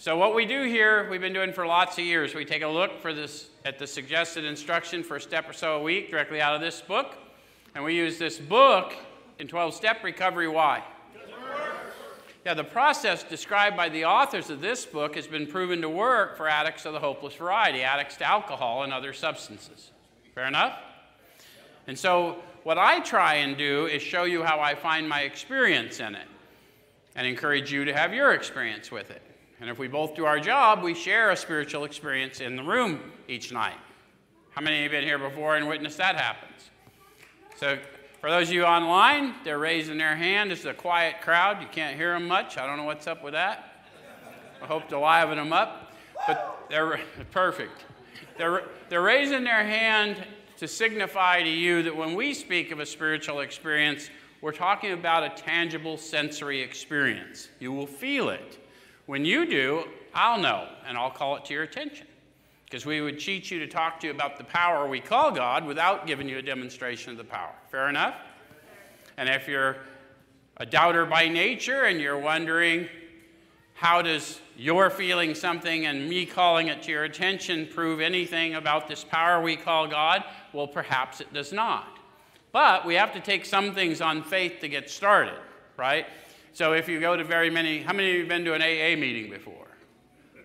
So what we do here, we've been doing for lots of years. We take a look for this at the suggested instruction for a step or so a week directly out of this book, and we use this book in 12-step recovery. Why? Yeah, the process described by the authors of this book has been proven to work for addicts of the hopeless variety, addicts to alcohol and other substances. Fair enough? And so, what I try and do is show you how I find my experience in it and encourage you to have your experience with it. And if we both do our job, we share a spiritual experience in the room each night. How many have been here before and witnessed that happens? So, for those of you online, they're raising their hand. It's a quiet crowd. You can't hear them much. I don't know what's up with that. I hope to liven them up. But they're perfect. They're, they're raising their hand to signify to you that when we speak of a spiritual experience, we're talking about a tangible sensory experience. You will feel it. When you do, I'll know, and I'll call it to your attention. Because we would cheat you to talk to you about the power we call God without giving you a demonstration of the power. Fair enough? And if you're a doubter by nature and you're wondering, how does your feeling something and me calling it to your attention prove anything about this power we call God? Well, perhaps it does not. But we have to take some things on faith to get started, right? So if you go to very many, how many of you have been to an AA meeting before?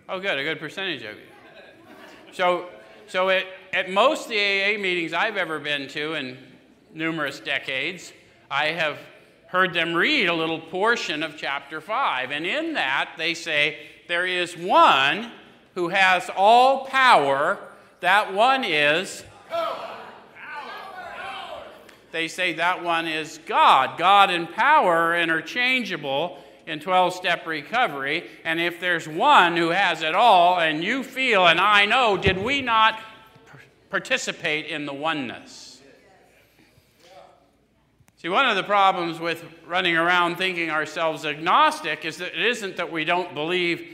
Oh, good, a good percentage of you. So, so it, at most the AA meetings I've ever been to in numerous decades, I have heard them read a little portion of chapter 5. And in that, they say, There is one who has all power. That one is. They say that one is God. God and power are interchangeable in 12 step recovery. And if there's one who has it all, and you feel and I know, did we not participate in the oneness? See, one of the problems with running around thinking ourselves agnostic is that it isn't that we don't believe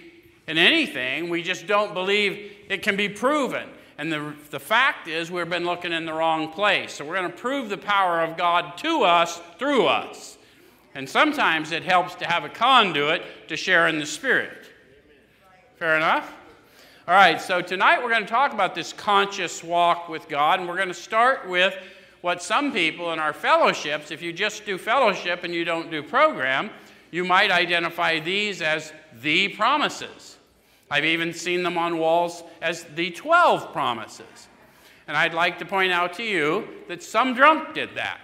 in anything, we just don't believe it can be proven. And the, the fact is, we've been looking in the wrong place. So we're going to prove the power of God to us through us. And sometimes it helps to have a conduit to share in the Spirit. Fair enough? All right, so tonight we're going to talk about this conscious walk with God, and we're going to start with what some people in our fellowships, if you just do fellowship and you don't do program, you might identify these as the promises. I've even seen them on walls as the 12 promises. And I'd like to point out to you that some drunk did that.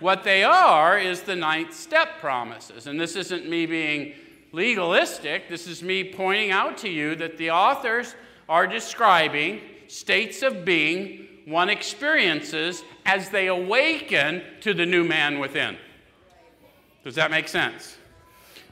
What they are is the ninth step promises. And this isn't me being legalistic, this is me pointing out to you that the authors are describing states of being one experiences as they awaken to the new man within. Does that make sense?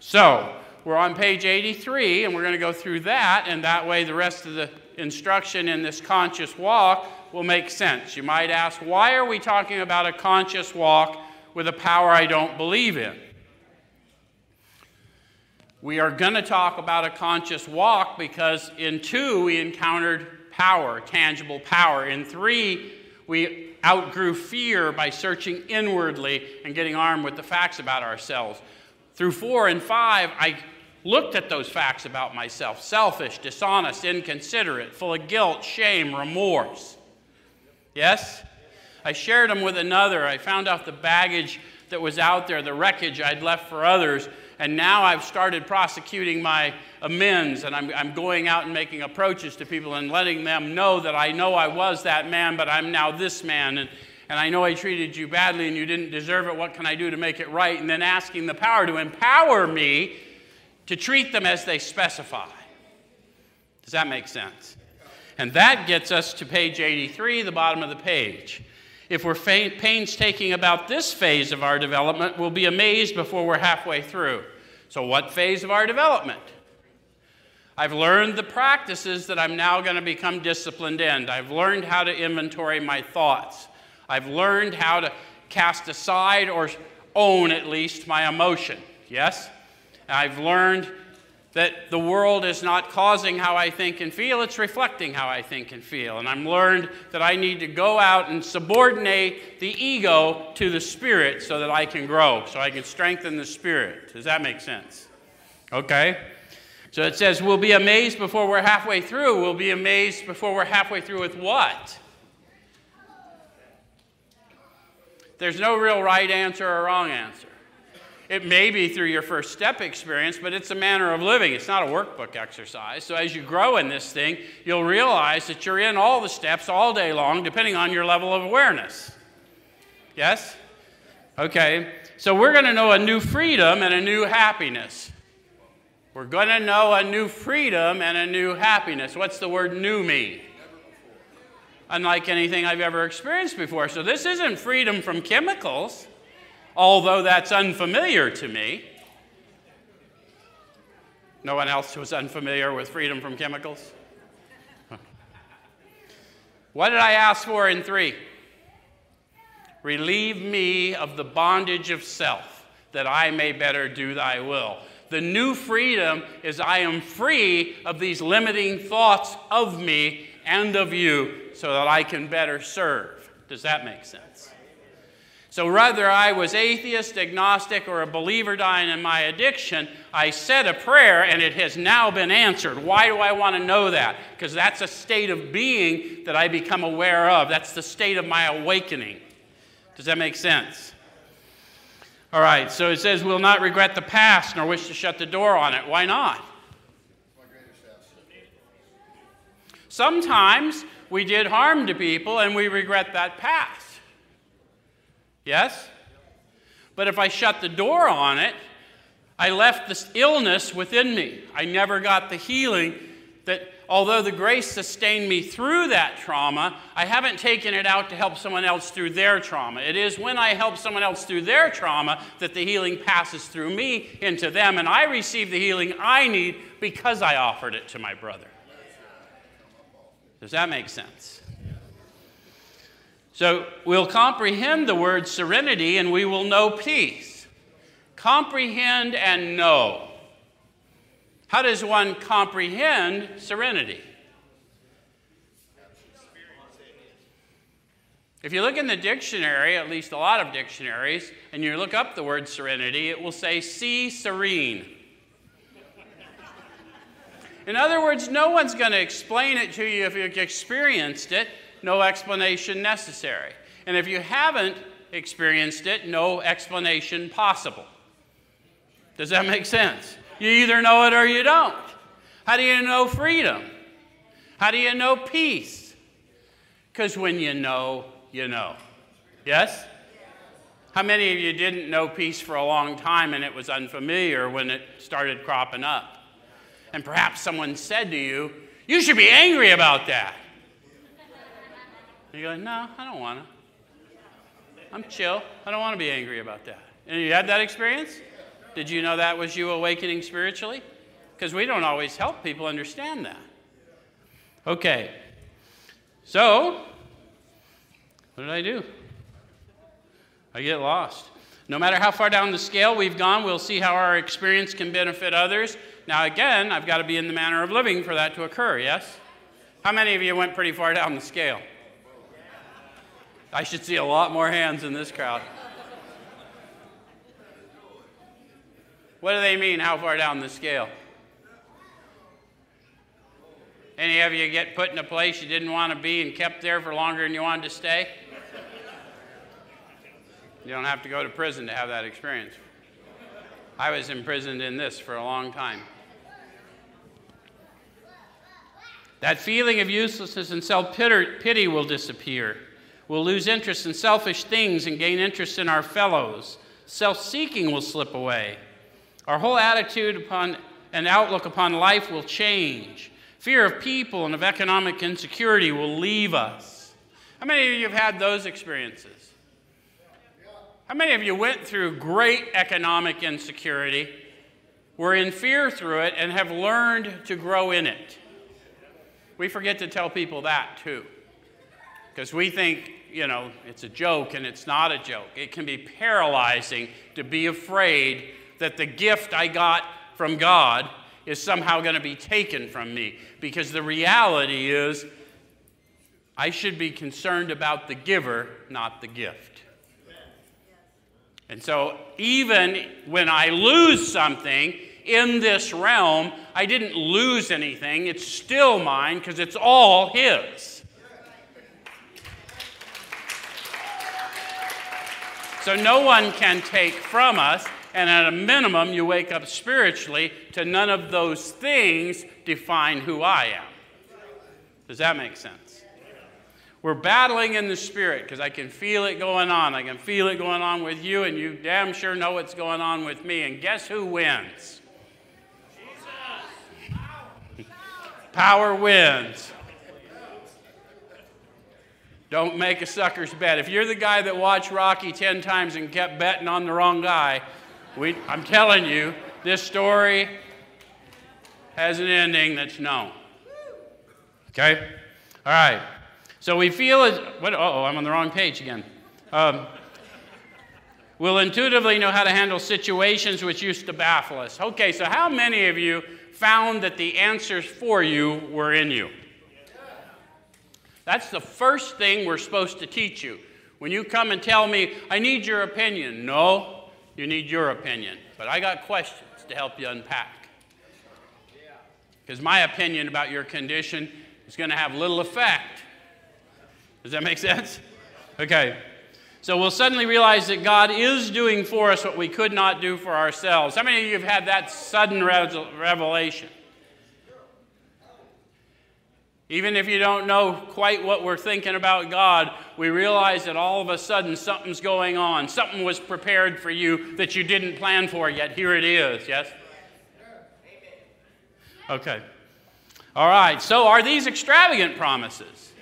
So, we're on page 83, and we're going to go through that, and that way the rest of the instruction in this conscious walk will make sense. You might ask, why are we talking about a conscious walk with a power I don't believe in? We are going to talk about a conscious walk because in two, we encountered power, tangible power. In three, we outgrew fear by searching inwardly and getting armed with the facts about ourselves. Through four and five, I looked at those facts about myself selfish, dishonest, inconsiderate, full of guilt, shame, remorse. Yes? I shared them with another. I found out the baggage that was out there, the wreckage I'd left for others, and now I've started prosecuting my amends, and I'm, I'm going out and making approaches to people and letting them know that I know I was that man, but I'm now this man. And, and I know I treated you badly and you didn't deserve it. What can I do to make it right? And then asking the power to empower me to treat them as they specify. Does that make sense? And that gets us to page 83, the bottom of the page. If we're painstaking about this phase of our development, we'll be amazed before we're halfway through. So, what phase of our development? I've learned the practices that I'm now going to become disciplined in. I've learned how to inventory my thoughts. I've learned how to cast aside or own at least my emotion. Yes? I've learned that the world is not causing how I think and feel, it's reflecting how I think and feel. And I've learned that I need to go out and subordinate the ego to the spirit so that I can grow, so I can strengthen the spirit. Does that make sense? Okay? So it says, we'll be amazed before we're halfway through. We'll be amazed before we're halfway through with what? There's no real right answer or wrong answer. It may be through your first step experience, but it's a manner of living. It's not a workbook exercise. So as you grow in this thing, you'll realize that you're in all the steps all day long, depending on your level of awareness. Yes? Okay. So we're going to know a new freedom and a new happiness. We're going to know a new freedom and a new happiness. What's the word new mean? Unlike anything I've ever experienced before. So this isn't freedom from chemicals, although that's unfamiliar to me. No one else was unfamiliar with freedom from chemicals? What did I ask for in three? Relieve me of the bondage of self, that I may better do thy will. The new freedom is I am free of these limiting thoughts of me and of you so that I can better serve. Does that make sense? So, whether I was atheist, agnostic, or a believer dying in my addiction, I said a prayer and it has now been answered. Why do I want to know that? Because that's a state of being that I become aware of. That's the state of my awakening. Does that make sense? All right, so it says, We'll not regret the past nor wish to shut the door on it. Why not? Sometimes we did harm to people and we regret that past. Yes? But if I shut the door on it, I left this illness within me. I never got the healing that although the grace sustained me through that trauma, I haven't taken it out to help someone else through their trauma. It is when I help someone else through their trauma that the healing passes through me into them, and I receive the healing I need because I offered it to my brother. Does that make sense? So we'll comprehend the word serenity and we will know peace. Comprehend and know. How does one comprehend serenity? If you look in the dictionary, at least a lot of dictionaries, and you look up the word serenity, it will say, see serene. In other words, no one's going to explain it to you if you've experienced it, no explanation necessary. And if you haven't experienced it, no explanation possible. Does that make sense? You either know it or you don't. How do you know freedom? How do you know peace? Because when you know, you know. Yes? How many of you didn't know peace for a long time and it was unfamiliar when it started cropping up? And perhaps someone said to you, You should be angry about that. You're like, No, I don't want to. I'm chill. I don't want to be angry about that. And you had that experience? Did you know that was you awakening spiritually? Because we don't always help people understand that. Okay. So, what did I do? I get lost. No matter how far down the scale we've gone, we'll see how our experience can benefit others. Now, again, I've got to be in the manner of living for that to occur, yes? How many of you went pretty far down the scale? I should see a lot more hands in this crowd. What do they mean, how far down the scale? Any of you get put in a place you didn't want to be and kept there for longer than you wanted to stay? You don't have to go to prison to have that experience. I was imprisoned in this for a long time. That feeling of uselessness and self pity will disappear. We'll lose interest in selfish things and gain interest in our fellows. Self seeking will slip away. Our whole attitude upon and outlook upon life will change. Fear of people and of economic insecurity will leave us. How many of you have had those experiences? How many of you went through great economic insecurity, were in fear through it, and have learned to grow in it? We forget to tell people that too. Because we think, you know, it's a joke and it's not a joke. It can be paralyzing to be afraid that the gift I got from God is somehow going to be taken from me. Because the reality is, I should be concerned about the giver, not the gift. And so, even when I lose something, in this realm, I didn't lose anything. It's still mine because it's all His. So no one can take from us, and at a minimum, you wake up spiritually to none of those things define who I am. Does that make sense? We're battling in the spirit because I can feel it going on. I can feel it going on with you, and you damn sure know what's going on with me. And guess who wins? Power wins. Don't make a sucker's bet. If you're the guy that watched Rocky 10 times and kept betting on the wrong guy, we, I'm telling you, this story has an ending that's known. Okay? All right. So we feel it. What? Oh, I'm on the wrong page again. Um, we'll intuitively know how to handle situations which used to baffle us. Okay, so how many of you found that the answers for you were in you? That's the first thing we're supposed to teach you. When you come and tell me, I need your opinion, no, you need your opinion. But I got questions to help you unpack. Because my opinion about your condition is going to have little effect. Does that make sense? Okay. So we'll suddenly realize that God is doing for us what we could not do for ourselves. How many of you have had that sudden revelation? Even if you don't know quite what we're thinking about God, we realize that all of a sudden something's going on. Something was prepared for you that you didn't plan for yet. Here it is, yes? Okay. All right, so are these extravagant promises?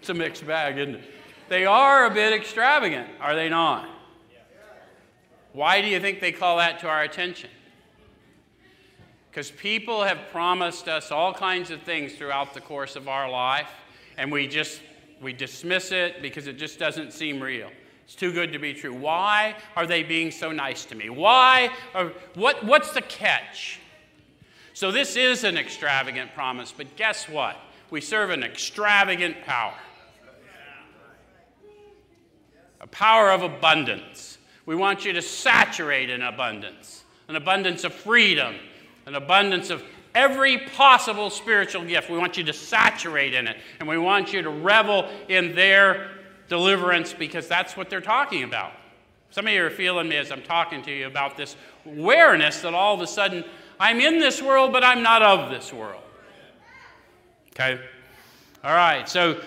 It's a mixed bag, isn't it? They are a bit extravagant, are they not? Why do you think they call that to our attention? Because people have promised us all kinds of things throughout the course of our life, and we just we dismiss it because it just doesn't seem real. It's too good to be true. Why are they being so nice to me? Why? Are, what, what's the catch? So, this is an extravagant promise, but guess what? We serve an extravagant power a power of abundance. We want you to saturate in abundance, an abundance of freedom, an abundance of every possible spiritual gift. We want you to saturate in it, and we want you to revel in their deliverance because that's what they're talking about. Some of you are feeling me as I'm talking to you about this awareness that all of a sudden I'm in this world, but I'm not of this world. Okay? All right, so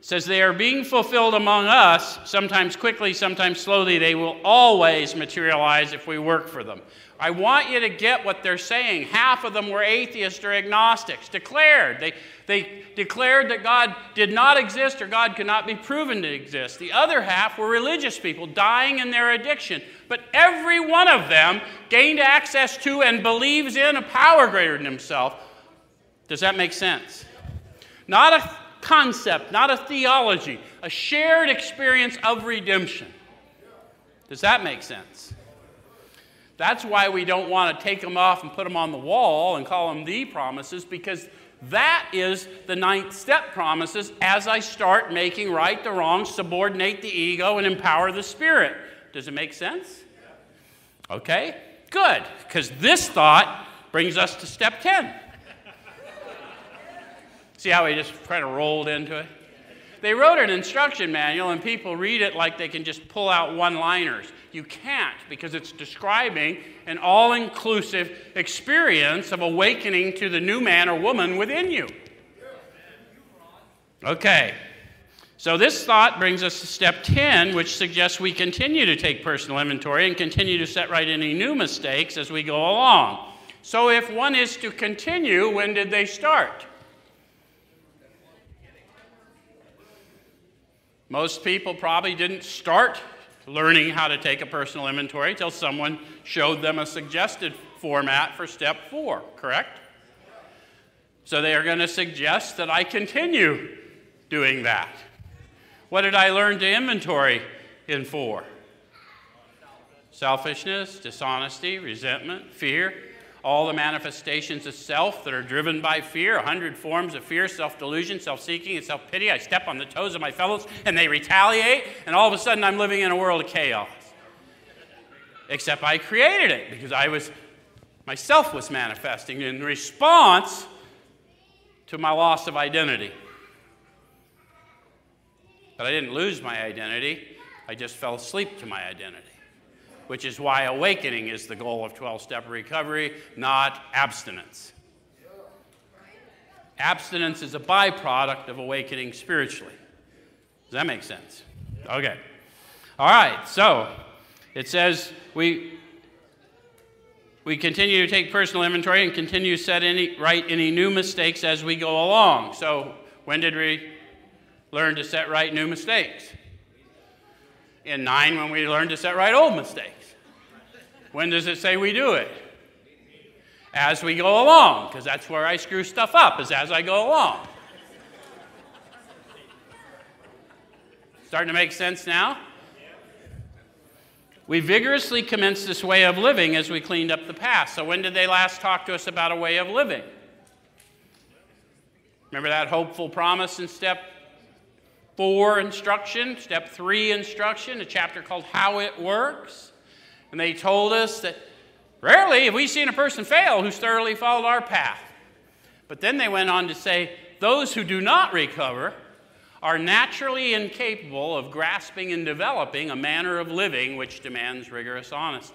says they are being fulfilled among us, sometimes quickly, sometimes slowly. They will always materialize if we work for them. I want you to get what they're saying. Half of them were atheists or agnostics, declared. They, they declared that God did not exist or God could not be proven to exist. The other half were religious people dying in their addiction. But every one of them gained access to and believes in a power greater than himself. Does that make sense? Not a concept, not a theology, a shared experience of redemption. Does that make sense? That's why we don't want to take them off and put them on the wall and call them the promises, because that is the ninth step promises as I start making right the wrong, subordinate the ego, and empower the spirit. Does it make sense? Okay, good, because this thought brings us to step 10. See how he just kind of rolled into it? They wrote an instruction manual, and people read it like they can just pull out one liners. You can't because it's describing an all inclusive experience of awakening to the new man or woman within you. Okay, so this thought brings us to step 10, which suggests we continue to take personal inventory and continue to set right any new mistakes as we go along. So, if one is to continue, when did they start? Most people probably didn't start learning how to take a personal inventory until someone showed them a suggested format for step four, correct? So they are going to suggest that I continue doing that. What did I learn to inventory in four? Selfishness, dishonesty, resentment, fear, all the manifestations of self that are driven by fear, a hundred forms of fear, self delusion, self seeking, and self pity. I step on the toes of my fellows and they retaliate, and all of a sudden I'm living in a world of chaos. except I created it because I was myself was manifesting in response to my loss of identity. But I didn't lose my identity, I just fell asleep to my identity, which is why awakening is the goal of 12 step recovery, not abstinence. Abstinence is a byproduct of awakening spiritually. Does that make sense? Okay. All right, so it says we we continue to take personal inventory and continue to set any right any new mistakes as we go along. So when did we learn to set right new mistakes? In nine, when we learned to set right old mistakes. When does it say we do it? As we go along, because that's where I screw stuff up, is as I go along. Starting to make sense now? We vigorously commenced this way of living as we cleaned up the past. So, when did they last talk to us about a way of living? Remember that hopeful promise in step four instruction, step three instruction, a chapter called How It Works? And they told us that rarely have we seen a person fail who's thoroughly followed our path. But then they went on to say, those who do not recover are naturally incapable of grasping and developing a manner of living which demands rigorous honesty.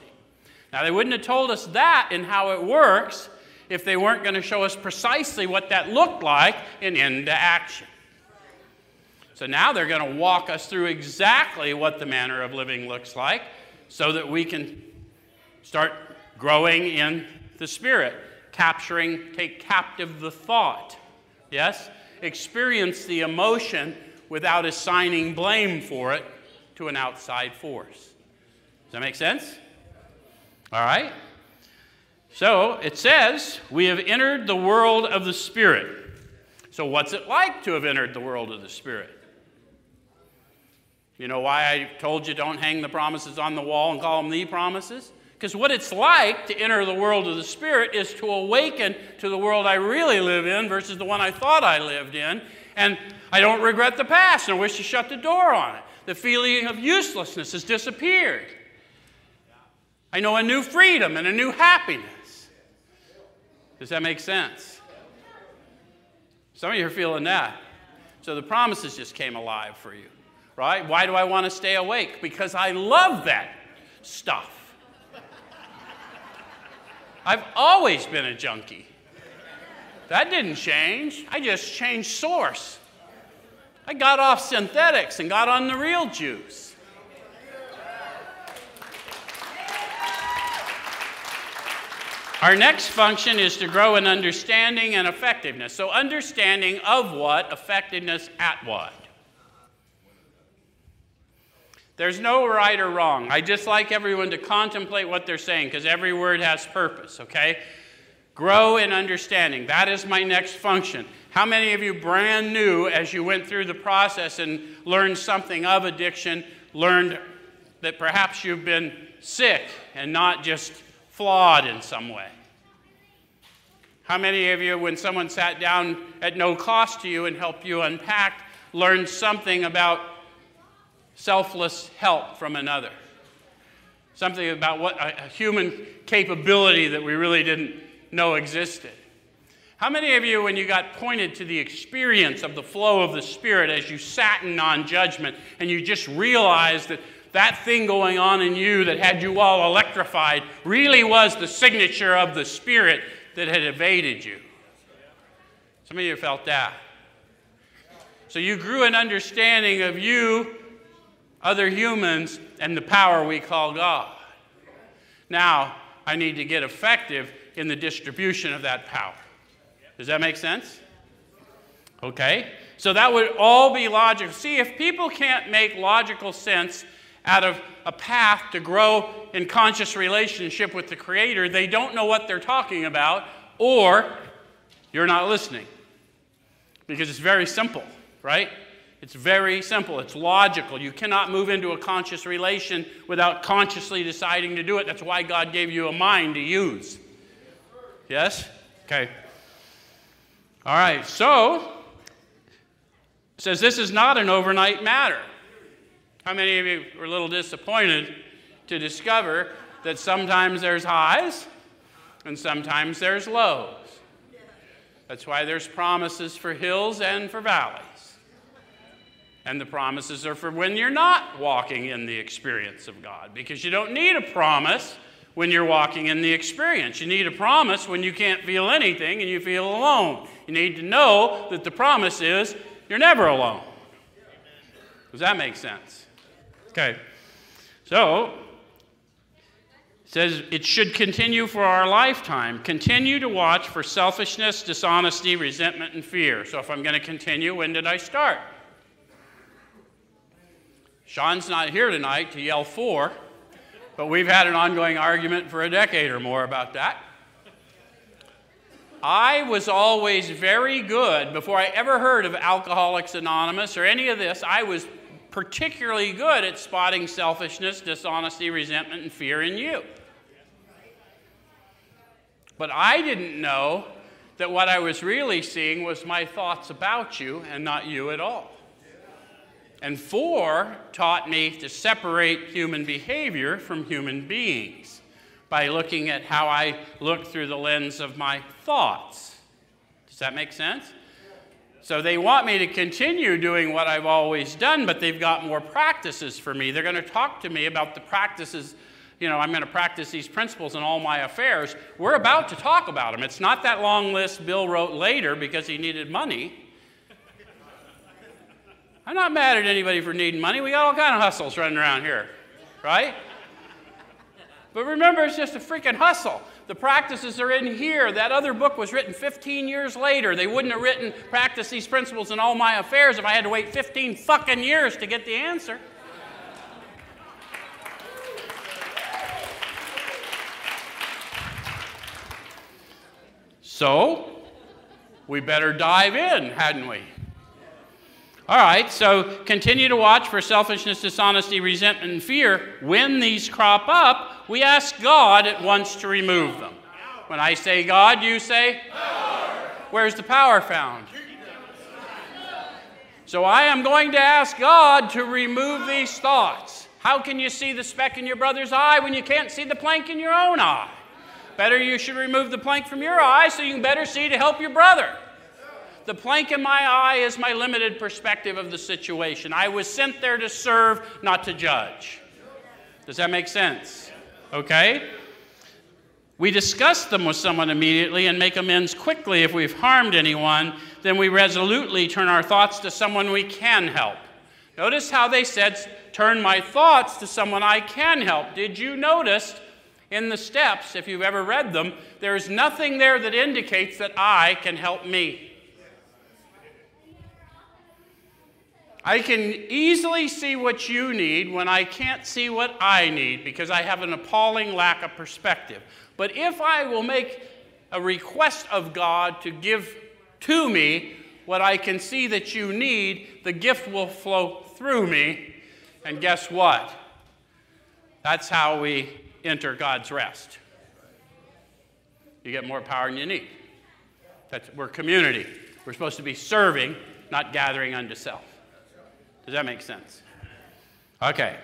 Now, they wouldn't have told us that and how it works if they weren't going to show us precisely what that looked like in into action. So now they're going to walk us through exactly what the manner of living looks like so that we can start growing in the Spirit, capturing, take captive the thought. Yes? experience the emotion without assigning blame for it to an outside force. Does that make sense? All right. So it says, We have entered the world of the Spirit. So, what's it like to have entered the world of the Spirit? You know why I told you don't hang the promises on the wall and call them the promises? Because what it's like to enter the world of the Spirit is to awaken to the world I really live in versus the one I thought I lived in. And I don't regret the past and wish to shut the door on it. The feeling of uselessness has disappeared. I know a new freedom and a new happiness. Does that make sense? Some of you are feeling that. So the promises just came alive for you, right? Why do I want to stay awake? Because I love that stuff. I've always been a junkie. That didn't change. I just changed source. I got off synthetics and got on the real juice. Our next function is to grow in understanding and effectiveness. So, understanding of what, effectiveness at what. There's no right or wrong. I just like everyone to contemplate what they're saying because every word has purpose, okay? Grow in understanding. That is my next function. How many of you, brand new, as you went through the process and learned something of addiction, learned that perhaps you've been sick and not just flawed in some way? How many of you, when someone sat down at no cost to you and helped you unpack, learned something about selfless help from another. Something about what a, human capability that we really didn't know existed. How many of you, when you got pointed to the experience of the flow of the Spirit as you sat in non judgment and you just realized that that thing going on in you that had you all electrified really was the signature of the Spirit that had evaded you? Some of you felt that. So you grew an understanding of you other humans, and the power we call God. Now, I need to get effective in the distribution of that power. Does that make sense? Okay? So that would all be logical. See, if people can't make logical sense out of a path to grow in conscious relationship with the Creator, they don't know what they're talking about, or you're not listening. Because it's very simple, right? It's very simple, it's logical. You cannot move into a conscious relation without consciously deciding to do it. That's why God gave you a mind to use. Yes? Okay. All right, so says this is not an overnight matter. How many of you were a little disappointed to discover that sometimes there's highs and sometimes there's lows. That's why there's promises for hills and for valleys. And the promises are for when you're not walking in the experience of God, because you don't need a promise when you're walking in the experience. You need a promise when you can't feel anything and you feel alone. You need to know that the promise is you're never alone. Does that make sense? Okay. So, it says it should continue for our lifetime. Continue to watch for selfishness, dishonesty, resentment, and fear. So, if I'm going to continue, when did I start? Sean's not here tonight to yell for, but we've had an ongoing argument for a decade or more about that. I was always very good, before I ever heard of Alcoholics Anonymous or any of this, I was particularly good at spotting selfishness, dishonesty, resentment, and fear in you. But I didn't know that what I was really seeing was my thoughts about you and not you at all. And four taught me to separate human behavior from human beings by looking at how I look through the lens of my thoughts. Does that make sense? So they want me to continue doing what I've always done, but they've got more practices for me. They're going to talk to me about the practices. You know, I'm going to practice these principles in all my affairs. We're about to talk about them. It's not that long list Bill wrote later because he needed money. I'm not mad at anybody for needing money. We got all kind of hustles running around here, right? But remember, it's just a freaking hustle. The practices are in here. That other book was written 15 years later. They wouldn't have written Practice These Principles in All My Affairs if I had to wait 15 fucking years to get the answer. So, we better dive in, hadn't we? All right, so continue to watch for selfishness, dishonesty, resentment, and fear. When these crop up, we ask God at once to remove them. When I say God, you say? Power. Where's the power found? So I am going to ask God to remove these thoughts. How can you see the speck in your brother's eye when you can't see the plank in your own eye? Better you should remove the plank from your eye so you can better see to help your brother. The plank in my eye is my limited perspective of the situation. I was sent there to serve, not to judge. Does that make sense? Okay? We discuss them with someone immediately and make amends quickly if we've harmed anyone. Then we resolutely turn our thoughts to someone we can help. Notice how they said, Turn my thoughts to someone I can help. Did you notice in the steps, if you've ever read them, there's nothing there that indicates that I can help me? I can easily see what you need when I can't see what I need because I have an appalling lack of perspective. But if I will make a request of God to give to me what I can see that you need, the gift will flow through me. And guess what? That's how we enter God's rest. You get more power than you need. That's, we're community. We're supposed to be serving, not gathering unto self. Does that make sense? Okay.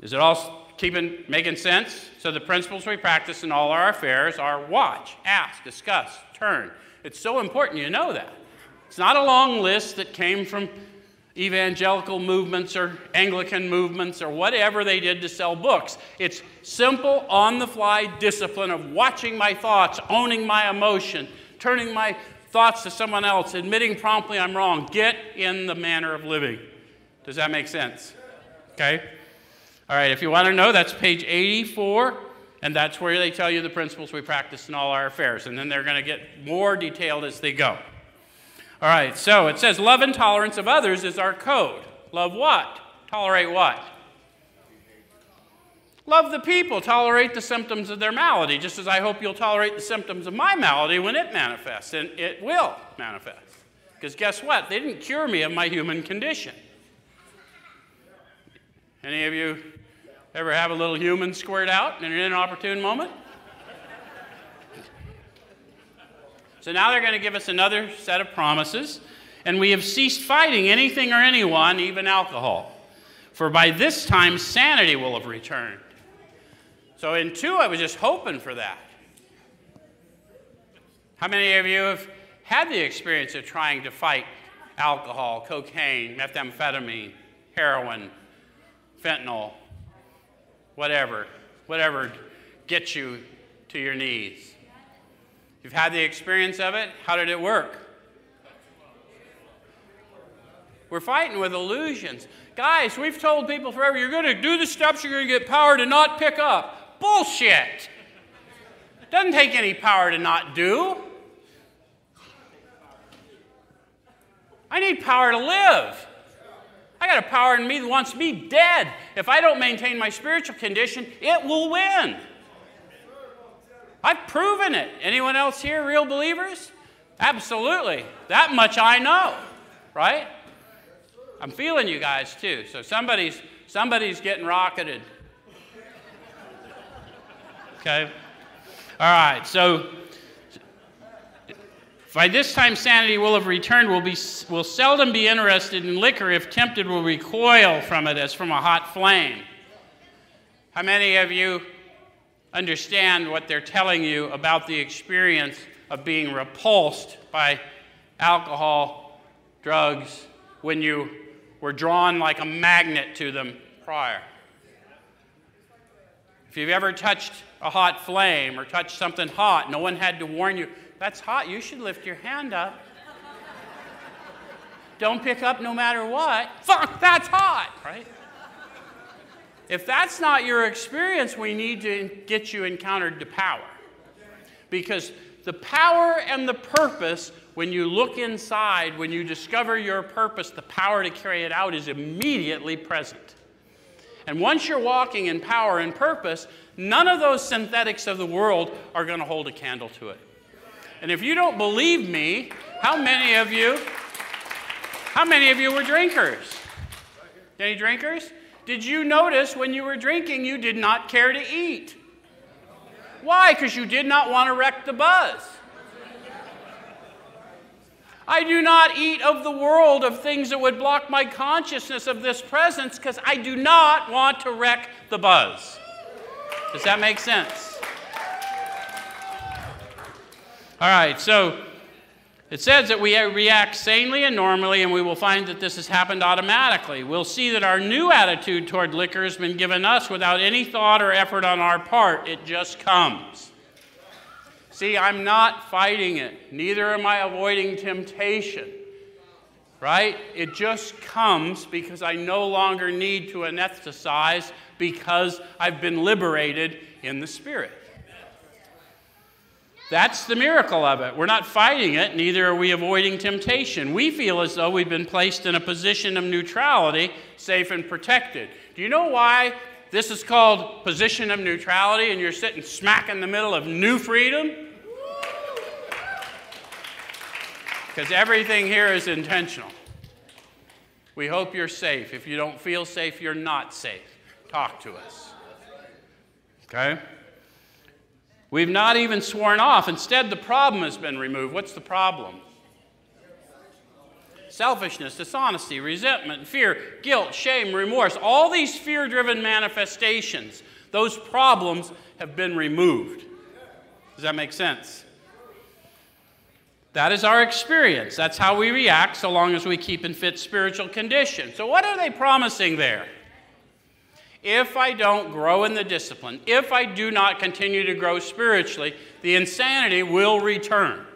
Is it all keeping making sense? So the principles we practice in all our affairs are watch, ask, discuss, turn. It's so important you know that. It's not a long list that came from evangelical movements or Anglican movements or whatever they did to sell books. It's simple, on the fly discipline of watching my thoughts, owning my emotion, turning my thoughts to someone else, admitting promptly I'm wrong. Get in the manner of living. Does that make sense? Okay? All right, if you want to know, that's page 84, and that's where they tell you the principles we practice in all our affairs. And then they're going to get more detailed as they go. All right, so it says love and tolerance of others is our code. Love what? Tolerate what? Love the people, tolerate the symptoms of their malady, just as I hope you'll tolerate the symptoms of my malady when it manifests, and it will manifest. Because guess what? They didn't cure me of my human condition. Any of you ever have a little human squirt out in an inopportune moment? So now they're going to give us another set of promises, and we have ceased fighting anything or anyone, even alcohol. For by this time sanity will have returned. So in two, I was just hoping for that. How many of you have had the experience of trying to fight alcohol, cocaine, methamphetamine, heroin, fentanyl, whatever, whatever gets you to your knees? You've had the experience of it. How did it work? We're fighting with illusions. Guys, we've told people forever you're going to do the steps, you're going to get power to not pick up. Bullshit. Doesn't take any power to not do. I need power to live. I got a power in me that wants me dead. If I don't maintain my spiritual condition, it will win. I've proven it. Anyone else here, real believers? Absolutely. That much I know, right? I'm feeling you guys too. So somebody's somebody's getting rocketed. Okay? All right, so by this time sanity will have returned, We'll be, We'll seldom be interested in liquor. If tempted, will recoil from it as from a hot flame. How many of you understand what they're telling you about the experience of being repulsed by alcohol, drugs, when you were drawn like a magnet to them prior. If you've ever touched a hot flame or touched something hot, no one had to warn you, that's hot, you should lift your hand up. Don't pick up no matter what. Fuck, that's hot, right? If that's not your experience, we need to get you encountered to power. Because the power and the purpose when you look inside, when you discover your purpose, the power to carry it out is immediately present. And once you're walking in power and purpose, none of those synthetics of the world are going to hold a candle to it. And if you don't believe me, how many of you how many of you were drinkers? Any drinkers? Did you notice when you were drinking you did not care to eat? Why? Because you did not want to wreck the buzz. I do not eat of the world of things that would block my consciousness of this presence because I do not want to wreck the buzz. Does that make sense? All right, so it says that we react sanely and normally, and we will find that this has happened automatically. We'll see that our new attitude toward liquor has been given us without any thought or effort on our part, it just comes. See, I'm not fighting it, neither am I avoiding temptation. Right? It just comes because I no longer need to anesthetize because I've been liberated in the Spirit. That's the miracle of it. We're not fighting it, neither are we avoiding temptation. We feel as though we've been placed in a position of neutrality, safe and protected. Do you know why this is called position of neutrality and you're sitting smack in the middle of new freedom? because everything here is intentional. We hope you're safe. If you don't feel safe, you're not safe. Talk to us. Okay? We've not even sworn off. Instead, the problem has been removed. What's the problem? Selfishness, dishonesty, resentment, fear, guilt, shame, remorse. All these fear driven manifestations, those problems have been removed. Does that make sense? That is our experience. That's how we react so long as we keep in fit spiritual condition. So, what are they promising there? If I don't grow in the discipline, if I do not continue to grow spiritually, the insanity will return.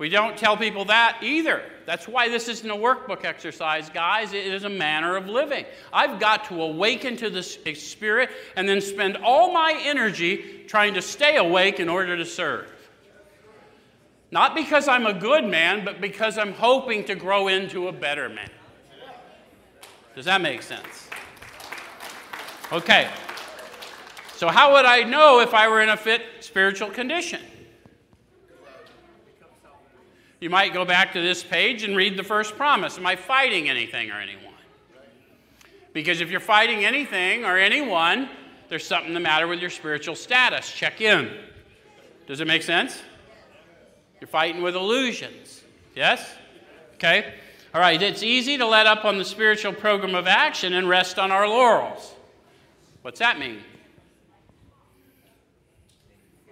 We don't tell people that either. That's why this isn't a workbook exercise, guys. It is a manner of living. I've got to awaken to the Spirit and then spend all my energy trying to stay awake in order to serve. Not because I'm a good man, but because I'm hoping to grow into a better man. Does that make sense? Okay. So, how would I know if I were in a fit spiritual condition? You might go back to this page and read the first promise. Am I fighting anything or anyone? Because if you're fighting anything or anyone, there's something the matter with your spiritual status. Check in. Does it make sense? You're fighting with illusions. Yes? Okay? All right, it's easy to let up on the spiritual program of action and rest on our laurels. What's that mean?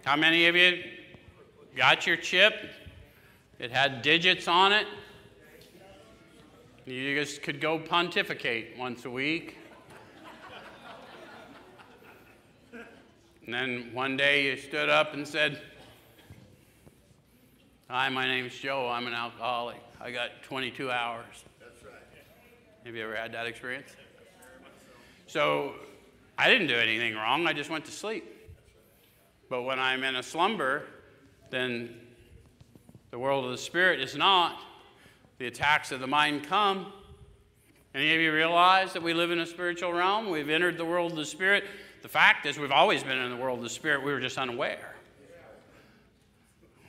How many of you got your chip? It had digits on it. You just could go pontificate once a week. And then one day you stood up and said, Hi, my name's Joe. I'm an alcoholic. I got 22 hours. That's right. Have you ever had that experience? So I didn't do anything wrong. I just went to sleep. But when I'm in a slumber, then the world of the spirit is not. The attacks of the mind come. Any of you realize that we live in a spiritual realm? We've entered the world of the spirit. The fact is, we've always been in the world of the spirit. We were just unaware.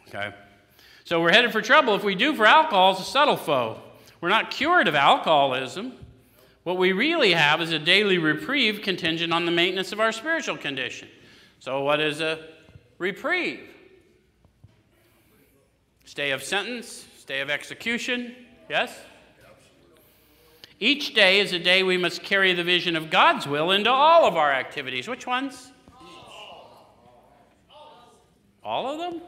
Okay? So we're headed for trouble. If we do for alcohol, it's a subtle foe. We're not cured of alcoholism. What we really have is a daily reprieve contingent on the maintenance of our spiritual condition. So, what is a reprieve? Stay of sentence, stay of execution, yes? Each day is a day we must carry the vision of God's will into all of our activities. Which ones? All of them?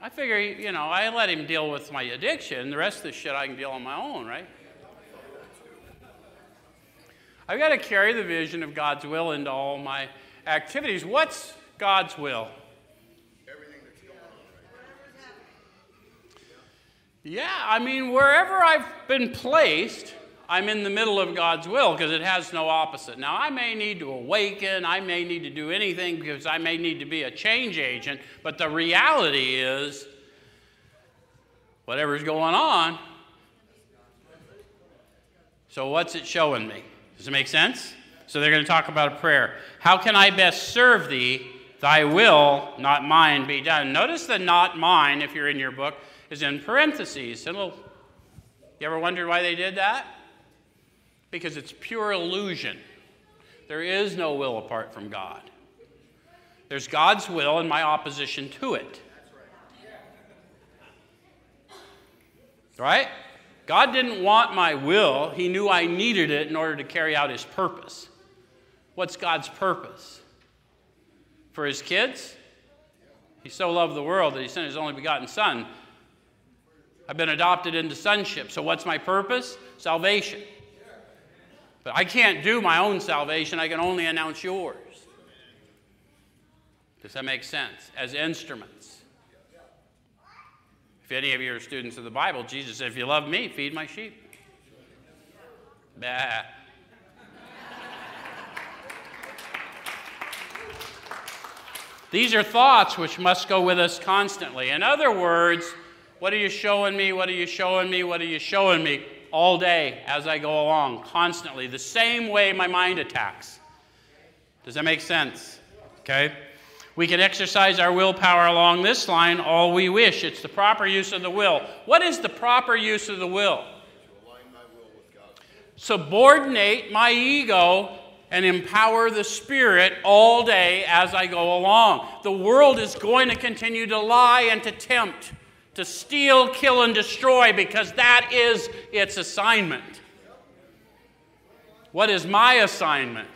I figure, you know, I let him deal with my addiction. The rest of the shit I can deal on my own, right? I've got to carry the vision of God's will into all my activities. What's God's will? Yeah, I mean, wherever I've been placed, I'm in the middle of God's will because it has no opposite. Now, I may need to awaken, I may need to do anything because I may need to be a change agent, but the reality is, whatever's going on, so what's it showing me? Does it make sense? So they're going to talk about a prayer. How can I best serve thee? Thy will, not mine, be done. Notice the not mine, if you're in your book, is in parentheses. And you ever wondered why they did that? Because it's pure illusion. There is no will apart from God. There's God's will and my opposition to it. Right? God didn't want my will, He knew I needed it in order to carry out His purpose. What's God's purpose? For His kids? He so loved the world that He sent His only begotten Son. I've been adopted into sonship. So, what's my purpose? Salvation. But I can't do my own salvation, I can only announce yours. Does that make sense? As instruments. If any of you are students of the Bible, Jesus said, If you love me, feed my sheep. Bah. These are thoughts which must go with us constantly. In other words, what are you showing me? What are you showing me? What are you showing me? All day as I go along, constantly, the same way my mind attacks. Does that make sense? Okay? We can exercise our willpower along this line all we wish. It's the proper use of the will. What is the proper use of the will? Subordinate my ego and empower the Spirit all day as I go along. The world is going to continue to lie and to tempt, to steal, kill, and destroy because that is its assignment. What is my assignment?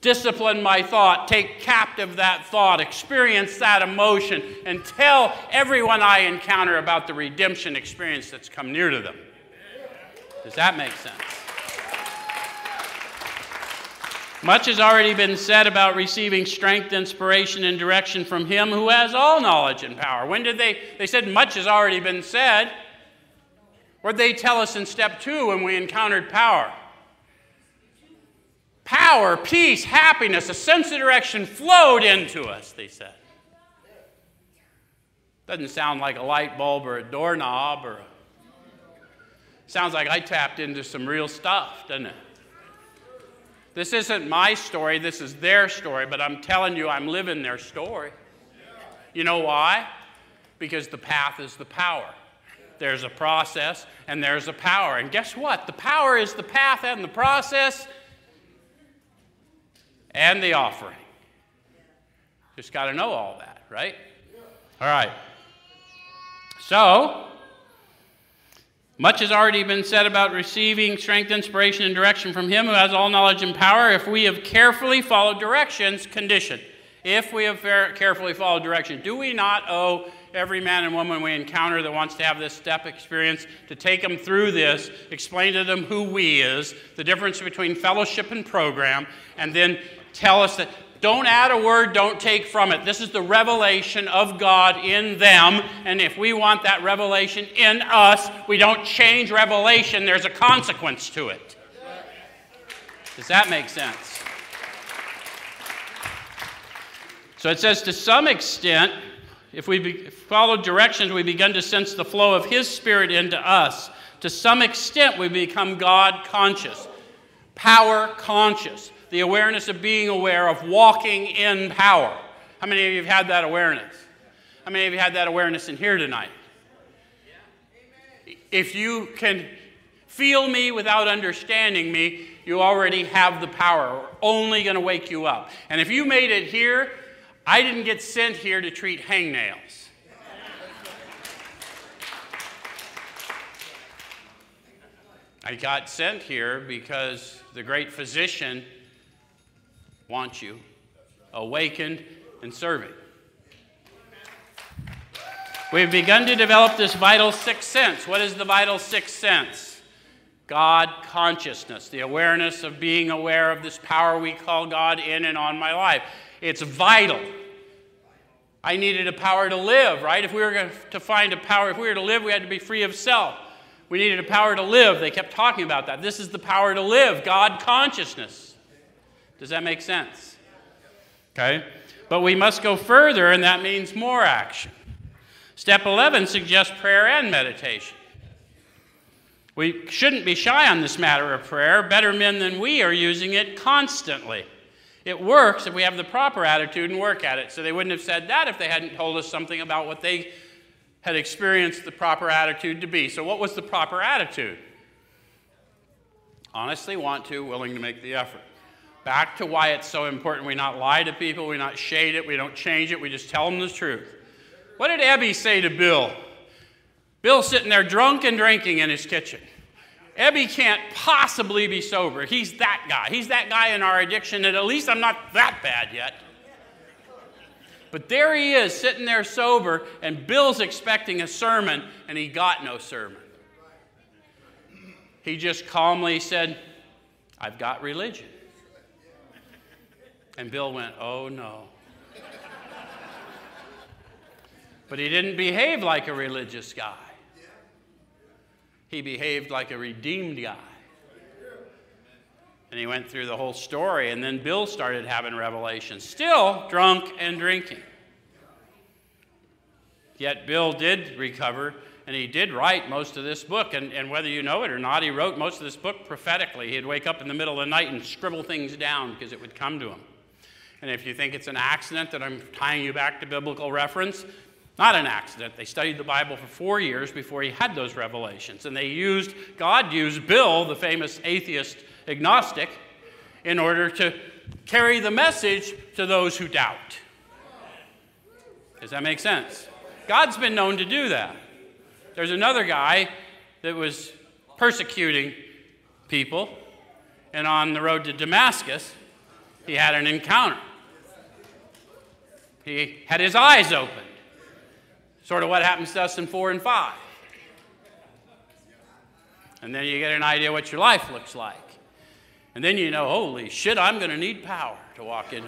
discipline my thought, take captive that thought, experience that emotion, and tell everyone I encounter about the redemption experience that's come near to them. Does that make sense? Much has already been said about receiving strength, inspiration, and direction from Him who has all knowledge and power. When did they? They said much has already been said. What did they tell us in step two when we encountered power? power, peace, happiness, a sense of direction flowed into us, they said. Doesn't sound like a light bulb or a doorknob or a, sounds like I tapped into some real stuff, doesn't it? This isn't my story, this is their story, but I'm telling you, I'm living their story. You know why? Because the path is the power. There's a process and there's a power. And guess what? The power is the path and the process and the offering. Just got to know all that, right? All right. So, Much has already been said about receiving strength, inspiration, and direction from Him who has all knowledge and power if we have carefully followed directions, condition. If we have carefully followed direction, do we not owe every man and woman we encounter that wants to have this step experience to take them through this, explain to them who we is, the difference between fellowship and program, and then tell us that don't add a word, don't take from it. This is the revelation of God in them. And if we want that revelation in us, we don't change revelation, there's a consequence to it. Does that make sense? So it says, to some extent, if we be, follow directions, we begin to sense the flow of His Spirit into us. To some extent, we become God conscious, power conscious the awareness of being aware of walking in power. How many of you have had that awareness? How many of you had that awareness in here tonight? If you can feel me without understanding me, you already have the power. We're only going to wake you up. And if you made it here, I didn't get sent here to treat hangnails. I got sent here because the great physician wants you awakened and serving. We've begun to develop this vital sixth sense. What is the vital sixth sense? God consciousness, the awareness of being aware of this power we call God in and on my life. It's vital. I needed a power to live, right? If we were to find a power, if we were to live, we had to be free of self. We needed a power to live. They kept talking about that. This is the power to live, God consciousness. Does that make sense? Okay? But we must go further, and that means more action. Step 11 suggests prayer and meditation. We shouldn't be shy on this matter of prayer. Better men than we are using it constantly. It works if we have the proper attitude and work at it. So they wouldn't have said that if they hadn't told us something about what they had experienced the proper attitude to be. So, what was the proper attitude? Honestly, want to, willing to make the effort. Back to why it's so important we not lie to people, we not shade it, we don't change it, we just tell them the truth. What did Ebby say to Bill? Bill's sitting there drunk and drinking in his kitchen. Ebby can't possibly be sober. He's that guy. He's that guy in our addiction, and at least I'm not that bad yet. But there he is, sitting there sober, and Bill's expecting a sermon, and he got no sermon. He just calmly said, I've got religion. And Bill went, Oh no. but he didn't behave like a religious guy, he behaved like a redeemed guy. And he went through the whole story, and then Bill started having revelations, still drunk and drinking. Yet Bill did recover, and he did write most of this book. And, and whether you know it or not, he wrote most of this book prophetically. He'd wake up in the middle of the night and scribble things down because it would come to him. And if you think it's an accident that I'm tying you back to biblical reference, not an accident. They studied the Bible for four years before he had those revelations. And they used, God used Bill, the famous atheist agnostic, in order to carry the message to those who doubt. Does that make sense? God's been known to do that. There's another guy that was persecuting people, and on the road to Damascus, he had an encounter. He had his eyes opened. Sort of what happens to us in 4 and 5. And then you get an idea what your life looks like. And then you know, holy shit, I'm going to need power to walk in.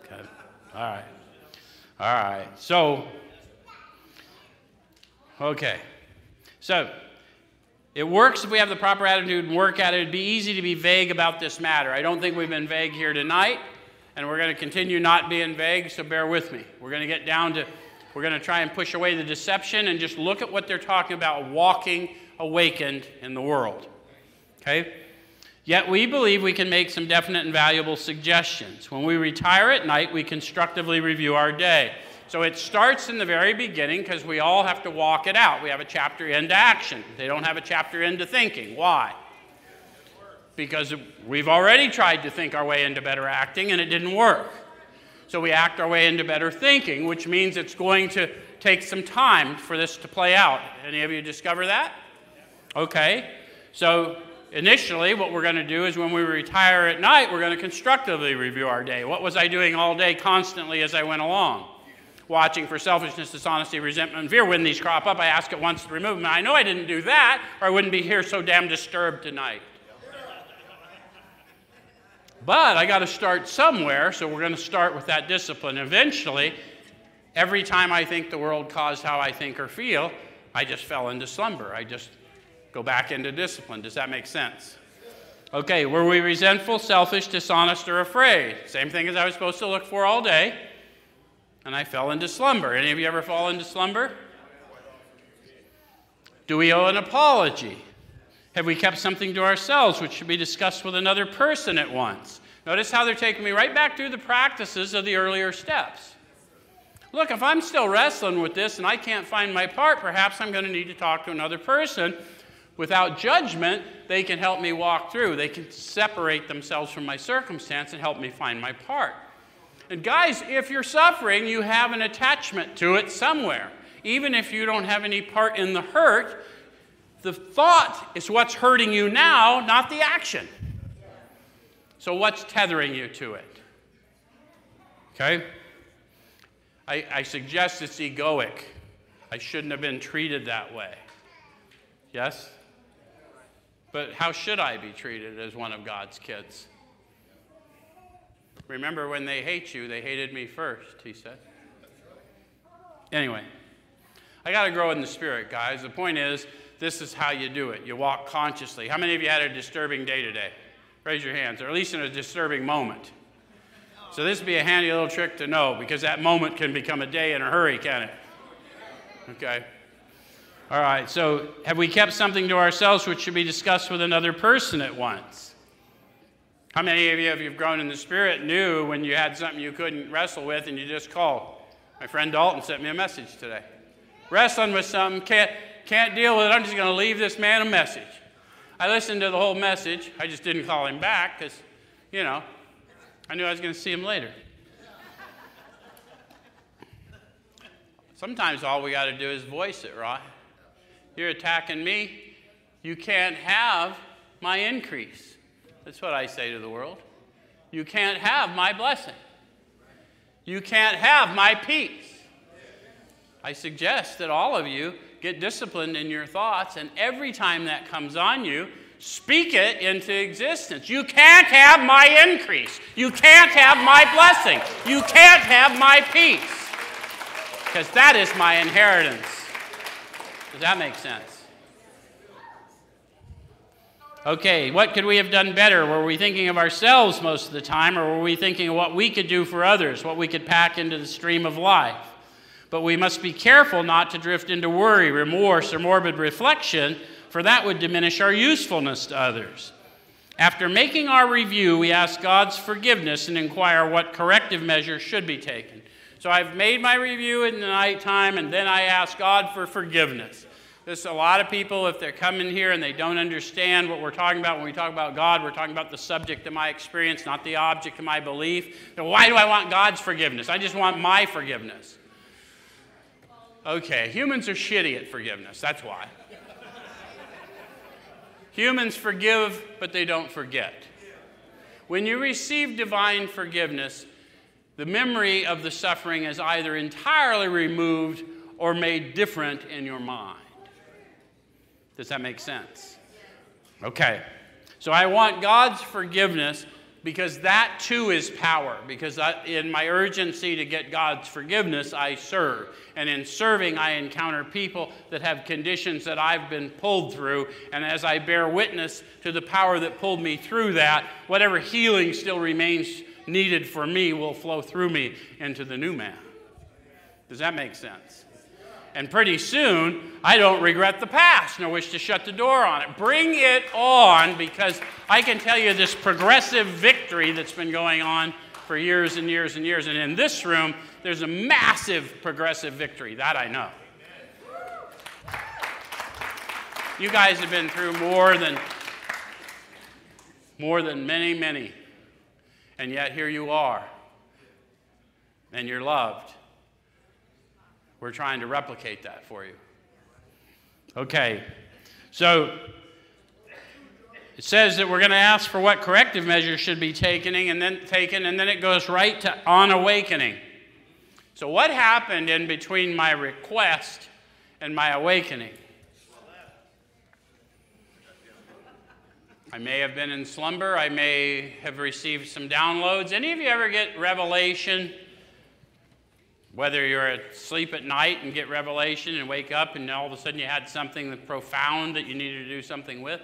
Okay. All right. All right. So, okay. So, it works if we have the proper attitude and work at it. It'd be easy to be vague about this matter. I don't think we've been vague here tonight and we're going to continue not being vague, so bear with me. We're going to get down to, we're going to try and push away the deception and just look at what they're talking about walking awakened in the world. Okay? Yet we believe we can make some definite and valuable suggestions. When we retire at night, we constructively review our day. So it starts in the very beginning because we all have to walk it out. We have a chapter into action. They don't have a chapter into thinking. Why? Because we've already tried to think our way into better acting and it didn't work. So we act our way into better thinking, which means it's going to take some time for this to play out. Any of you discover that? Okay. So initially, what we're going to do is when we retire at night, we're going to constructively review our day. What was I doing all day constantly as I went along? Watching for selfishness, dishonesty, resentment, and fear. When these crop up, I ask it once to remove them. I know I didn't do that, or I wouldn't be here so damn disturbed tonight. But I got to start somewhere, so we're going to start with that discipline. Eventually, every time I think the world caused how I think or feel, I just fell into slumber. I just go back into discipline. Does that make sense? Okay, were we resentful, selfish, dishonest, or afraid? Same thing as I was supposed to look for all day, and I fell into slumber. Any of you ever fall into slumber? Do we owe an apology? Have we kept something to ourselves which should be discussed with another person at once? Notice how they're taking me right back through the practices of the earlier steps. Look, if I'm still wrestling with this and I can't find my part, perhaps I'm going to need to talk to another person. Without judgment, they can help me walk through. They can separate themselves from my circumstance and help me find my part. And guys, if you're suffering, you have an attachment to it somewhere. Even if you don't have any part in the hurt, the thought is what's hurting you now, not the action. So, what's tethering you to it? Okay? I, I suggest it's egoic. I shouldn't have been treated that way. Yes? But how should I be treated as one of God's kids? Remember, when they hate you, they hated me first, he said. Anyway, I got to grow in the spirit, guys. The point is, this is how you do it. You walk consciously. How many of you had a disturbing day today? Raise your hands, or at least in a disturbing moment. So this would be a handy little trick to know because that moment can become a day in a hurry, can it? Okay. All right, so have we kept something to ourselves which should be discussed with another person at once? How many of you, you've grown in the Spirit, knew when you had something you couldn't wrestle with and you just called? My friend Dalton sent me a message today. Wrestling with something, can't, can't deal with it. I'm just going to leave this man a message. I listened to the whole message. I just didn't call him back because, you know, I knew I was going to see him later. Sometimes all we got to do is voice it, right? You're attacking me. You can't have my increase. That's what I say to the world. You can't have my blessing. You can't have my peace. I suggest that all of you get disciplined in your thoughts, and every time that comes on you, speak it into existence. You can't have my increase. You can't have my blessing. You can't have my peace. Because that is my inheritance. Does that make sense? Okay, what could we have done better? Were we thinking of ourselves most of the time, or were we thinking of what we could do for others, what we could pack into the stream of life? But we must be careful not to drift into worry, remorse, or morbid reflection, for that would diminish our usefulness to others. After making our review, we ask God's forgiveness and inquire what corrective measures should be taken. So I've made my review in the nighttime, and then I ask God for forgiveness. There's a lot of people, if they're coming here and they don't understand what we're talking about when we talk about God, we're talking about the subject of my experience, not the object of my belief. Now, why do I want God's forgiveness? I just want my forgiveness. Okay, humans are shitty at forgiveness. That's why. Humans forgive, but they don't forget. When you receive divine forgiveness, the memory of the suffering is either entirely removed or made different in your mind. Does that make sense? Okay. So I want God's forgiveness because that too is power. Because I, in my urgency to get God's forgiveness, I serve. And in serving, I encounter people that have conditions that I've been pulled through. And as I bear witness to the power that pulled me through that, whatever healing still remains needed for me will flow through me into the new man. Does that make sense? And pretty soon, I don't regret the past nor wish to shut the door on it. Bring it on because I can tell you this progressive victory that's been going on for years and years and years. And in this room, there's a massive progressive victory. That I know. You guys have been through more than more than many, many. And yet here you are. And you're loved We're trying to replicate that for you. Okay, so it says that we're going to ask for what corrective measures should be taken, and then taken, and then it goes right to on awakening. So, what happened in between my request and my awakening? I may have been in slumber. I may have received some downloads. Any of you ever get revelation? Whether you're asleep at night and get revelation and wake up and all of a sudden you had something profound that you needed to do something with?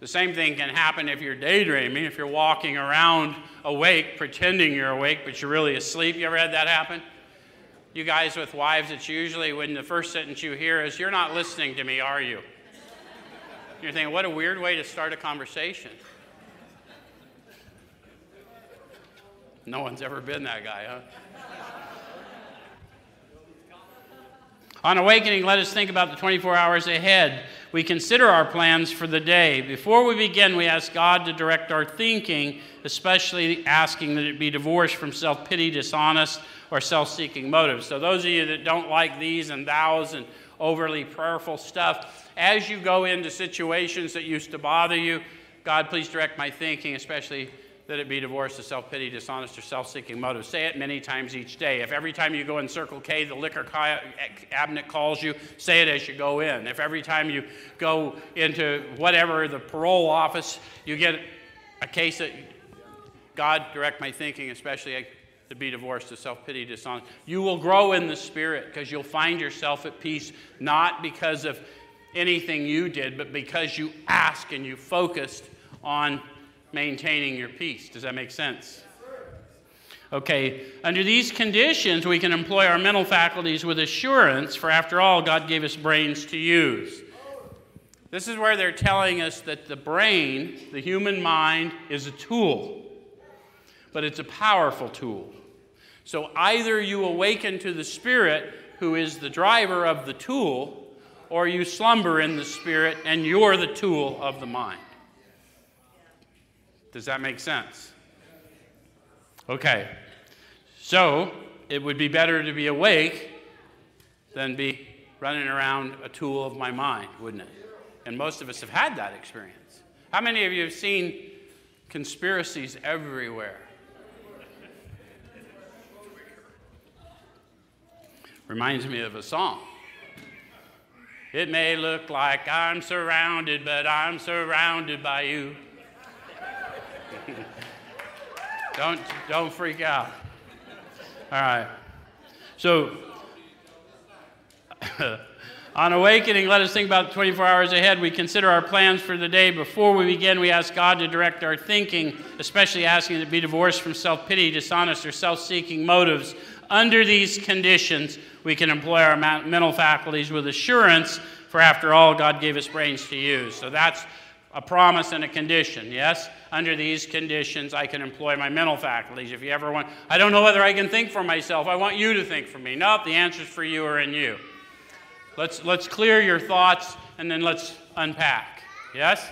The same thing can happen if you're daydreaming, if you're walking around awake, pretending you're awake, but you're really asleep. You ever had that happen? You guys with wives, it's usually when the first sentence you hear is, You're not listening to me, are you? You're thinking, What a weird way to start a conversation. No one's ever been that guy, huh? On awakening, let us think about the 24 hours ahead. We consider our plans for the day. Before we begin, we ask God to direct our thinking, especially asking that it be divorced from self pity, dishonest, or self seeking motives. So, those of you that don't like these and thous and overly prayerful stuff, as you go into situations that used to bother you, God, please direct my thinking, especially that it be divorced of self pity, dishonest, or self seeking motives. Say it many times each day. If every time you go in Circle K, the liquor cabinet calls you, say it as you go in. If every time you go into whatever, the parole office, you get a case that God direct my thinking, especially to be divorced of self pity, dishonest. You will grow in the Spirit because you'll find yourself at peace, not because of anything you did, but because you ask and you focused on maintaining your peace. Does that make sense? Okay, under these conditions, we can employ our mental faculties with assurance, for after all, God gave us brains to use. This is where they're telling us that the brain, the human mind, is a tool, but it's a powerful tool. So either you awaken to the Spirit, who is the driver of the tool, or you slumber in the Spirit and you're the tool of the mind. Does that make sense? Okay. So, it would be better to be awake than be running around a tool of my mind, wouldn't it? And most of us have had that experience. How many of you have seen conspiracies everywhere? Reminds me of a song. It may look like I'm surrounded, but I'm surrounded by you. Don't, don't freak out. All right. So, on awakening, let us think about the 24 hours ahead. We consider our plans for the day. Before we begin, we ask God to direct our thinking, especially asking to be divorced from self pity, dishonest, or self seeking motives. Under these conditions, we can employ our mental faculties with assurance, for after all, God gave us brains to use. So that's a promise and a condition, yes? Under these conditions, I can employ my mental faculties. If you ever want, I don't know whether I can think for myself. I want you to think for me. Nope, the answers for you are in you. Let's, let's clear your thoughts and then let's unpack. Yes?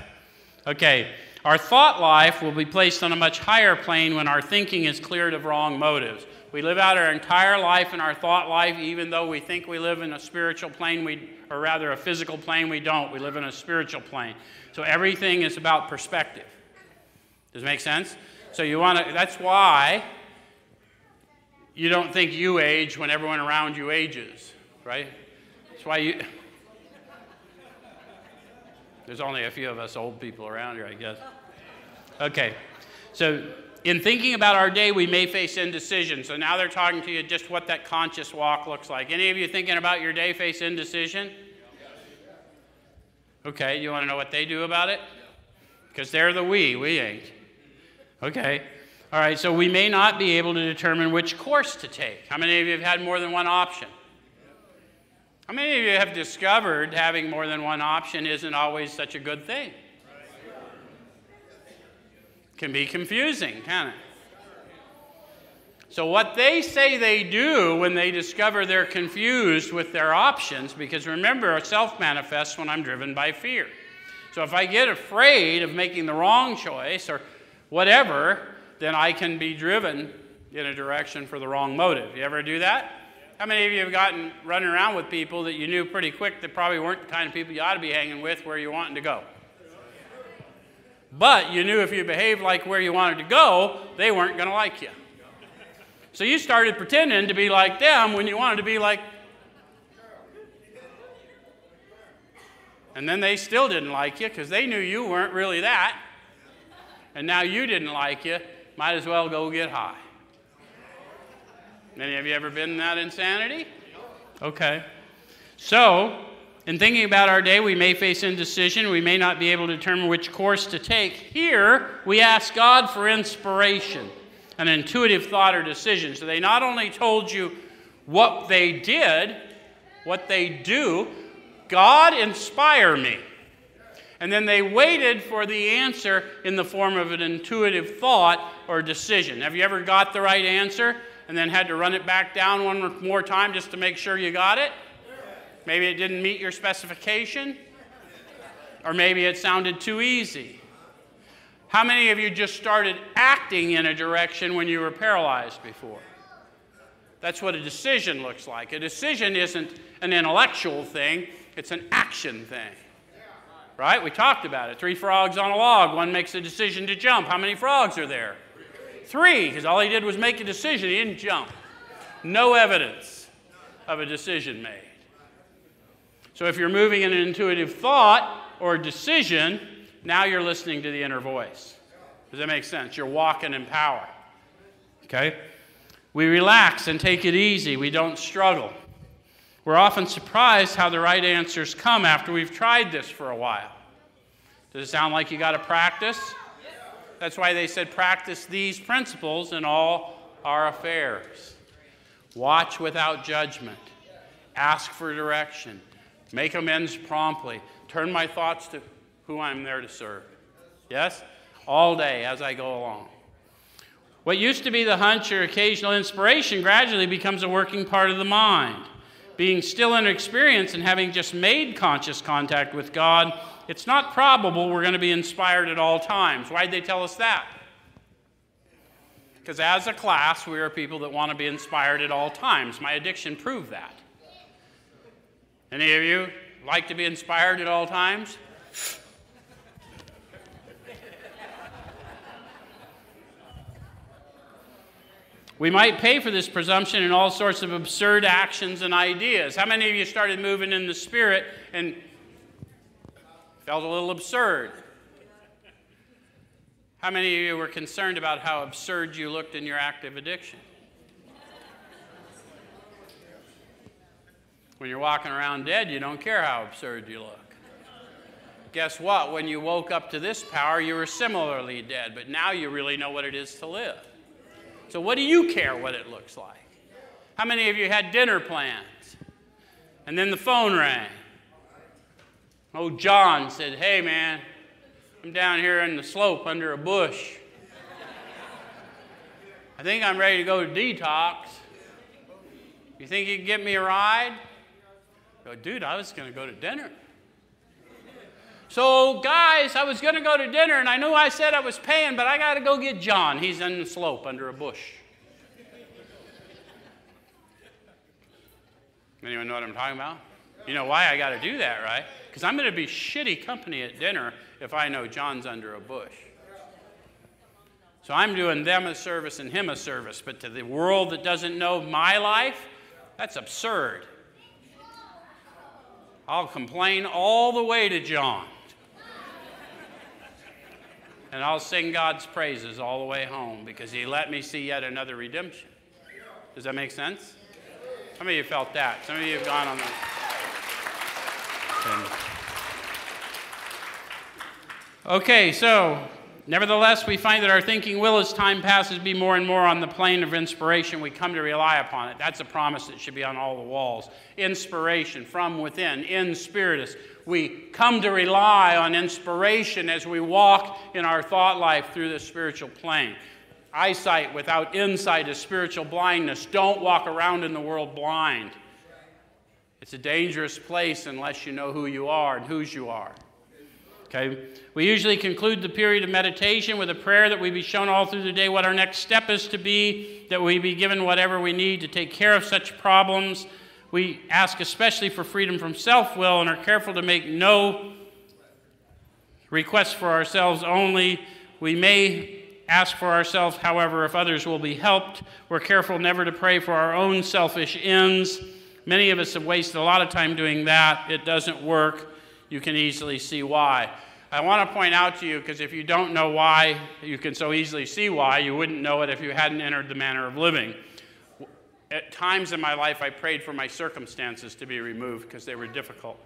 Okay. Our thought life will be placed on a much higher plane when our thinking is cleared of wrong motives. We live out our entire life in our thought life, even though we think we live in a spiritual plane, we, or rather a physical plane, we don't. We live in a spiritual plane. So everything is about perspective. Does it make sense? So you want to, that's why you don't think you age when everyone around you ages, right? That's why you, there's only a few of us old people around here, I guess. Okay, so in thinking about our day, we may face indecision. So now they're talking to you just what that conscious walk looks like. Any of you thinking about your day face indecision? Okay, you want to know what they do about it? Because they're the we, we ain't. Okay. All right, so we may not be able to determine which course to take. How many of you have had more than one option? How many of you have discovered having more than one option isn't always such a good thing? Can be confusing, can it? So, what they say they do when they discover they're confused with their options, because remember, self manifests when I'm driven by fear. So, if I get afraid of making the wrong choice or whatever, then I can be driven in a direction for the wrong motive. You ever do that? How many of you have gotten running around with people that you knew pretty quick that probably weren't the kind of people you ought to be hanging with where you're wanting to go? But you knew if you behaved like where you wanted to go, they weren't going to like you. So you started pretending to be like them when you wanted to be like. And then they still didn't like you because they knew you weren't really that. And now you didn't like you. Might as well go get high. Any of you ever been in that insanity? Okay. So, in thinking about our day, we may face indecision. We may not be able to determine which course to take. Here, we ask God for inspiration, an intuitive thought or decision. So, they not only told you what they did, what they do, God inspire me. And then they waited for the answer in the form of an intuitive thought or decision. Have you ever got the right answer? and then had to run it back down one more time just to make sure you got it? Maybe it didn't meet your specification? Or maybe it sounded too easy. How many of you just started acting in a direction when you were paralyzed before? That's what a decision looks like. A decision isn't an intellectual thing, it's an action thing. Right? We talked about it. Three frogs on a log, one makes a decision to jump. How many frogs are there? Three, because all he did was make a decision, he didn't jump. No evidence of a decision made. So if you're moving in an intuitive thought or decision, now you're listening to the inner voice. Does that make sense? You're walking in power. Okay? We relax and take it easy. We don't struggle. We're often surprised how the right answers come after we've tried this for a while. Does it sound like you got to practice? That's why they said practice these principles in all our affairs. Watch without judgment. Ask for direction. Make amends promptly. Turn my thoughts to who I'm there to serve. Yes? All day as I go along. What used to be the hunch or occasional inspiration gradually becomes a working part of the mind. Being still in experience and having just made conscious contact with God it's not probable we're going to be inspired at all times. Why'd they tell us that? Because as a class, we are people that want to be inspired at all times. My addiction proved that. Any of you like to be inspired at all times? We might pay for this presumption in all sorts of absurd actions and ideas. How many of you started moving in the Spirit and Felt a little absurd. How many of you were concerned about how absurd you looked in your active addiction? When you're walking around dead, you don't care how absurd you look. Guess what? When you woke up to this power, you were similarly dead, but now you really know what it is to live. So, what do you care what it looks like? How many of you had dinner plans? And then the phone rang. Oh, John said, Hey, man, I'm down here in the slope under a bush. I think I'm ready to go to detox. You think you can get me a ride? Go, dude, I was going to go to dinner. So, guys, I was going to go to dinner, and I knew I said I was paying, but I got to go get John. He's in the slope under a bush. Anyone know what I'm talking about? You know why I got to do that, right? Because I'm going to be shitty company at dinner if I know John's under a bush. So I'm doing them a service and him a service. But to the world that doesn't know my life, that's absurd. I'll complain all the way to John. and I'll sing God's praises all the way home because he let me see yet another redemption. Does that make sense? Many of you felt that? Some of you have gone on the. Okay, so nevertheless, we find that our thinking will, as time passes, be more and more on the plane of inspiration. We come to rely upon it. That's a promise that should be on all the walls. Inspiration from within, in spiritus. We come to rely on inspiration as we walk in our thought life through the spiritual plane. Eyesight without insight is spiritual blindness. Don't walk around in the world blind. It's a dangerous place unless you know who you are and whose you are. Okay? We usually conclude the period of meditation with a prayer that we be shown all through the day what our next step is to be, that we be given whatever we need to take care of such problems. We ask especially for freedom from self will and are careful to make no requests for ourselves only. We may ask for ourselves, however, if others will be helped. We're careful never to pray for our own selfish ends. Many of us have wasted a lot of time doing that. It doesn't work. You can easily see why. I want to point out to you, because if you don't know why, you can so easily see why. You wouldn't know it if you hadn't entered the manner of living. At times in my life, I prayed for my circumstances to be removed because they were difficult.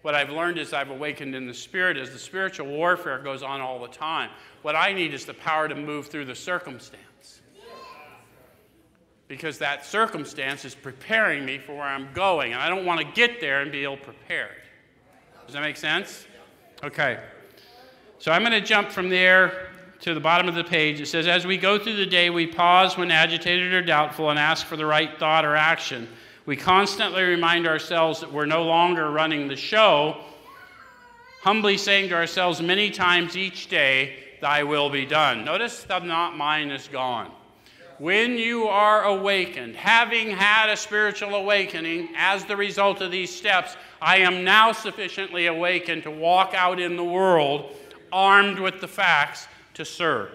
What I've learned is I've awakened in the spirit as the spiritual warfare goes on all the time. What I need is the power to move through the circumstance. Because that circumstance is preparing me for where I'm going, and I don't want to get there and be ill prepared. Does that make sense? Okay. So I'm going to jump from there to the bottom of the page. It says, As we go through the day, we pause when agitated or doubtful and ask for the right thought or action. We constantly remind ourselves that we're no longer running the show, humbly saying to ourselves many times each day, Thy will be done. Notice the not mine is gone. When you are awakened, having had a spiritual awakening as the result of these steps, I am now sufficiently awakened to walk out in the world armed with the facts to serve.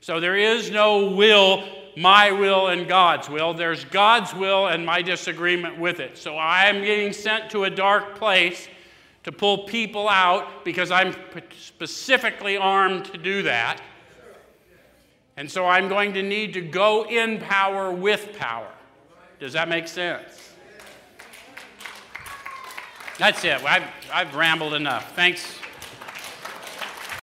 So there is no will my will and God's will. There's God's will and my disagreement with it. So I am getting sent to a dark place to pull people out because I'm specifically armed to do that. And so I'm going to need to go in power with power. Does that make sense? That's it. I've, I've rambled enough. Thanks.